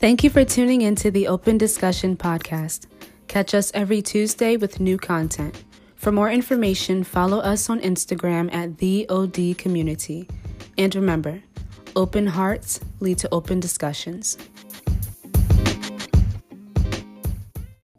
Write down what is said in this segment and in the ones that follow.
Thank you for tuning into the Open Discussion Podcast. Catch us every Tuesday with new content. For more information, follow us on Instagram at the OD Community. And remember, open hearts lead to open discussions.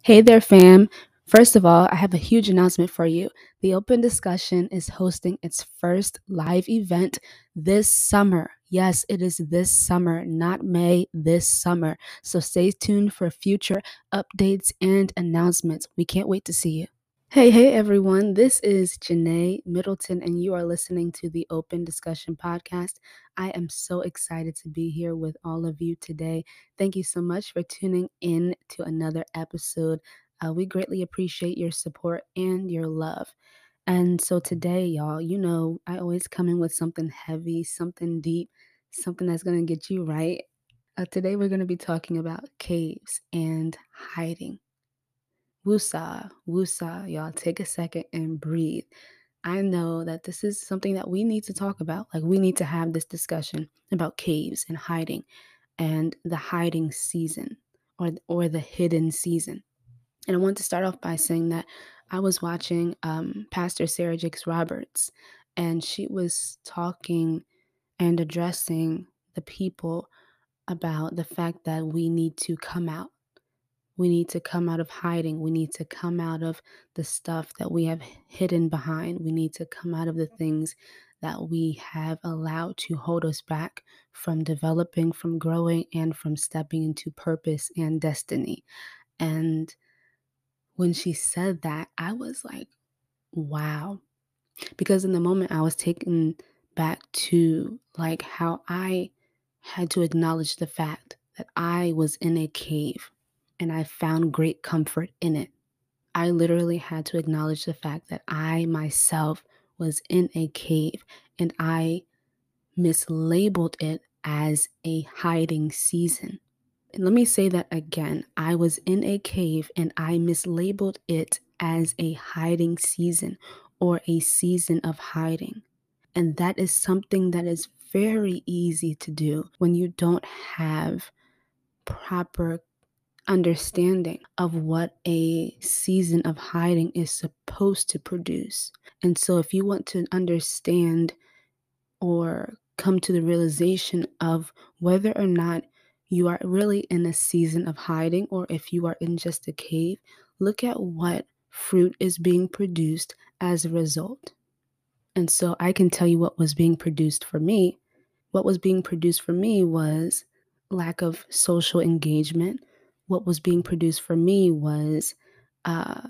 Hey there, fam. First of all, I have a huge announcement for you. The Open Discussion is hosting its first live event this summer. Yes, it is this summer, not May, this summer. So stay tuned for future updates and announcements. We can't wait to see you. Hey, hey, everyone. This is Janay Middleton, and you are listening to the Open Discussion Podcast. I am so excited to be here with all of you today. Thank you so much for tuning in to another episode uh, we greatly appreciate your support and your love. And so today, y'all, you know, I always come in with something heavy, something deep, something that's going to get you right. Uh, today, we're going to be talking about caves and hiding. Woosah, woosah, y'all, take a second and breathe. I know that this is something that we need to talk about. Like, we need to have this discussion about caves and hiding and the hiding season or, or the hidden season. And I want to start off by saying that I was watching um, Pastor Sarah Jakes Roberts, and she was talking and addressing the people about the fact that we need to come out. We need to come out of hiding. We need to come out of the stuff that we have hidden behind. We need to come out of the things that we have allowed to hold us back from developing, from growing, and from stepping into purpose and destiny. And when she said that, I was like, wow. Because in the moment, I was taken back to like how I had to acknowledge the fact that I was in a cave and I found great comfort in it. I literally had to acknowledge the fact that I myself was in a cave and I mislabeled it as a hiding season. Let me say that again. I was in a cave and I mislabeled it as a hiding season or a season of hiding. And that is something that is very easy to do when you don't have proper understanding of what a season of hiding is supposed to produce. And so, if you want to understand or come to the realization of whether or not you are really in a season of hiding, or if you are in just a cave, look at what fruit is being produced as a result. And so I can tell you what was being produced for me. What was being produced for me was lack of social engagement. What was being produced for me was uh,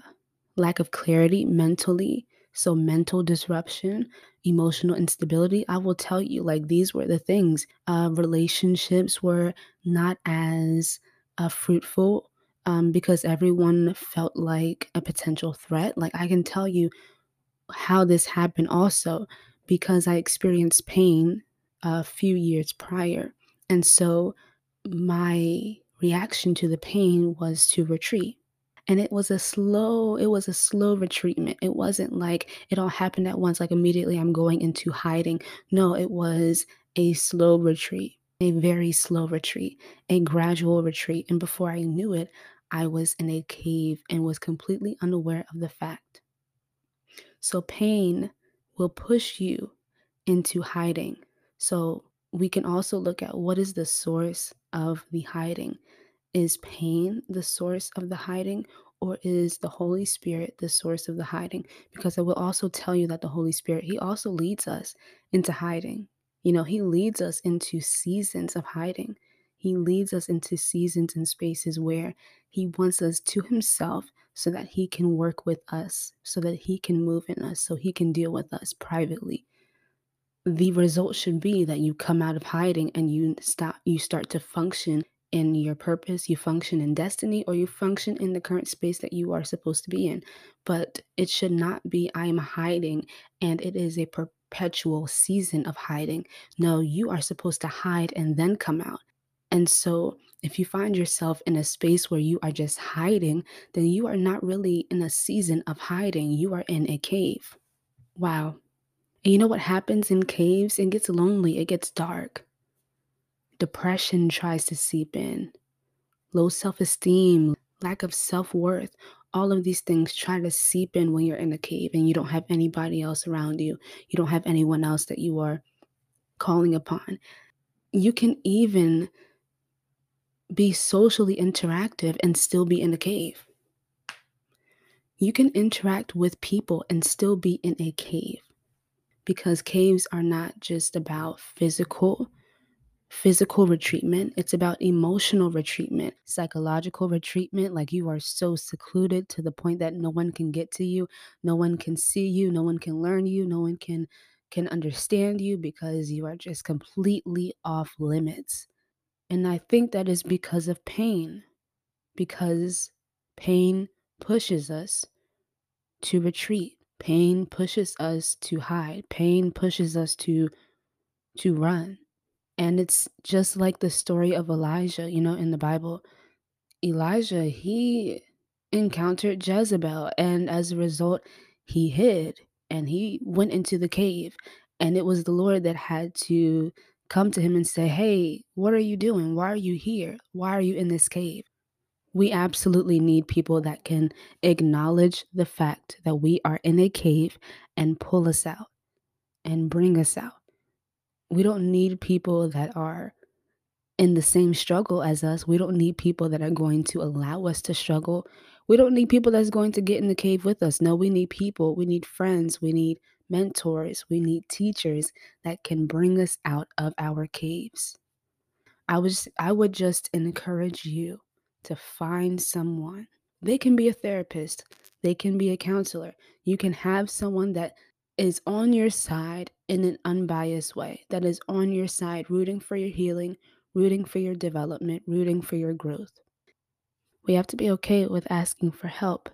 lack of clarity mentally. So, mental disruption, emotional instability, I will tell you, like, these were the things. Uh, relationships were not as uh, fruitful um, because everyone felt like a potential threat. Like, I can tell you how this happened also because I experienced pain a few years prior. And so, my reaction to the pain was to retreat and it was a slow it was a slow retreatment. It wasn't like it all happened at once like immediately i'm going into hiding. No it was a slow retreat a very slow retreat a gradual retreat and before i knew it i was in a cave and was completely unaware of the fact. So pain will push you into hiding. So we can also look at what is the source of the hiding is pain the source of the hiding, or is the Holy Spirit the source of the hiding? Because I will also tell you that the Holy Spirit, He also leads us into hiding. You know, He leads us into seasons of hiding. He leads us into seasons and spaces where He wants us to Himself so that He can work with us, so that He can move in us, so He can deal with us privately. The result should be that you come out of hiding and you stop, you start to function in your purpose, you function in destiny, or you function in the current space that you are supposed to be in. But it should not be, I am hiding and it is a perpetual season of hiding. No, you are supposed to hide and then come out. And so, if you find yourself in a space where you are just hiding, then you are not really in a season of hiding. You are in a cave. Wow. And you know what happens in caves? It gets lonely, it gets dark depression tries to seep in. low self esteem, lack of self worth. All of these things try to seep in when you're in a cave and you don't have anybody else around you. You don't have anyone else that you are calling upon. You can even be socially interactive and still be in a cave. You can interact with people and still be in a cave because caves are not just about physical physical retreatment. It's about emotional retreatment psychological retreatment. Like you are so secluded to the point that no one can get to you no one can see you no one can learn you no one can can understand you because you are just completely off limits. And i think that is because of pain because pain pushes us to retreat. Pain pushes us to hide. Pain pushes us to to run and it's just like the story of Elijah, you know, in the Bible. Elijah, he encountered Jezebel, and as a result, he hid and he went into the cave. And it was the Lord that had to come to him and say, Hey, what are you doing? Why are you here? Why are you in this cave? We absolutely need people that can acknowledge the fact that we are in a cave and pull us out and bring us out. We don't need people that are in the same struggle as us. We don't need people that are going to allow us to struggle. We don't need people that's going to get in the cave with us. No, we need people. We need friends. We need mentors. We need teachers that can bring us out of our caves. I was I would just encourage you to find someone. They can be a therapist. They can be a counselor. You can have someone that is on your side in an unbiased way, that is on your side, rooting for your healing, rooting for your development, rooting for your growth. We have to be okay with asking for help.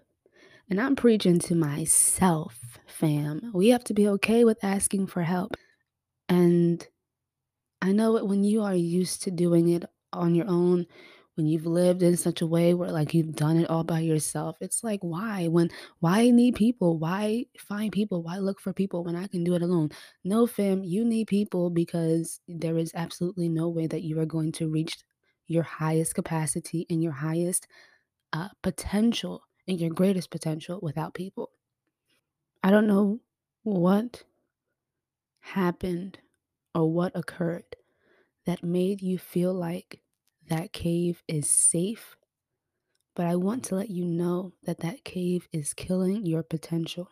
And I'm preaching to myself, fam. We have to be okay with asking for help. And I know it when you are used to doing it on your own, when you've lived in such a way where like you've done it all by yourself it's like why? When why need people? Why find people? Why look for people when i can do it alone? No fam you need people because there is absolutely no way that you are going to reach your highest capacity and your highest uh, potential and your greatest potential without people. I don't know what happened or what occurred that made you feel like that cave is safe, but I want to let you know that that cave is killing your potential.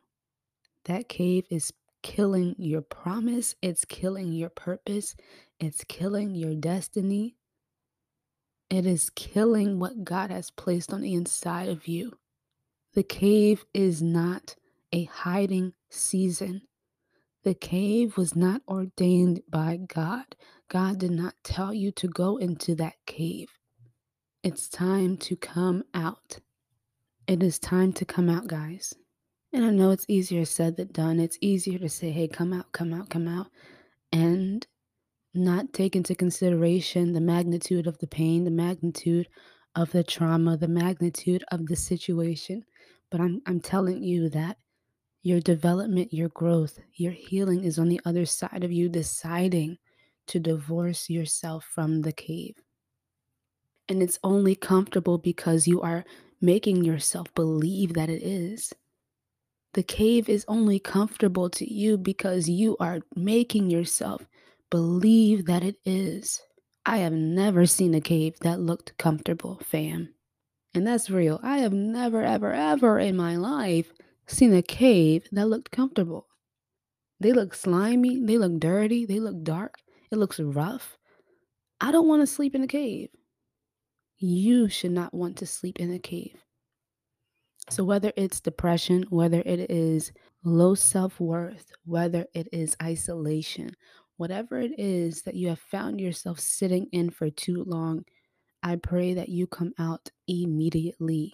That cave is killing your promise, it's killing your purpose, it's killing your destiny. It is killing what God has placed on the inside of you. The cave is not a hiding season. The cave was not ordained by God. God did not tell you to go into that cave. It's time to come out. It is time to come out, guys. And I know it's easier said than done. It's easier to say, hey, come out, come out, come out, and not take into consideration the magnitude of the pain, the magnitude of the trauma, the magnitude of the situation. But I'm, I'm telling you that your development, your growth, your healing is on the other side of you deciding to divorce yourself from the cave. And it's only comfortable because you are making yourself believe that it is. The cave is only comfortable to you because you are making yourself believe that it is. I have never seen a cave that looked comfortable, fam. And that's real. I have never, ever, ever in my life seen a cave that looked comfortable. They look slimy, they look dirty, they look dark, it looks rough. I don't want to sleep in a cave. You should not want to sleep in a cave. So, whether it's depression, whether it is low self worth, whether it is isolation, whatever it is that you have found yourself sitting in for too long, I pray that you come out immediately.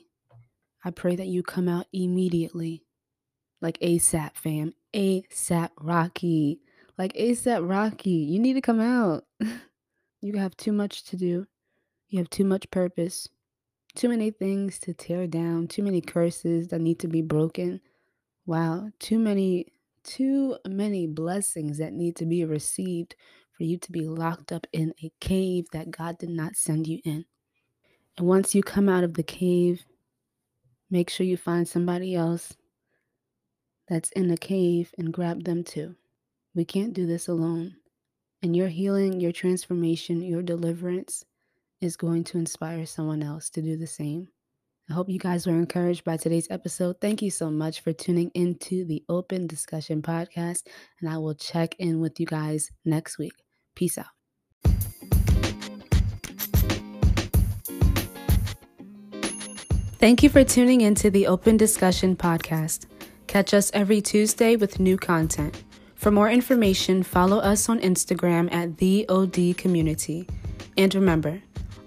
I pray that you come out immediately. Like ASAP, fam. ASAP Rocky. Like ASAP Rocky. You need to come out. you have too much to do. You have too much purpose. Too many things to tear down. Too many curses that need to be broken. Wow. Too many, too many blessings that need to be received for you to be locked up in a cave that God did not send you in. And once you come out of the cave, make sure you find somebody else that's in the cave and grab them too. We can't do this alone. And your healing, your transformation, your deliverance is going to inspire someone else to do the same. I hope you guys were encouraged by today's episode. Thank you so much for tuning into the Open Discussion Podcast, and I will check in with you guys next week. Peace out. Thank you for tuning into the Open Discussion Podcast. Catch us every Tuesday with new content. For more information, follow us on Instagram at the OD Community. And remember,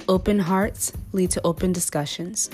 open hearts lead to open discussions.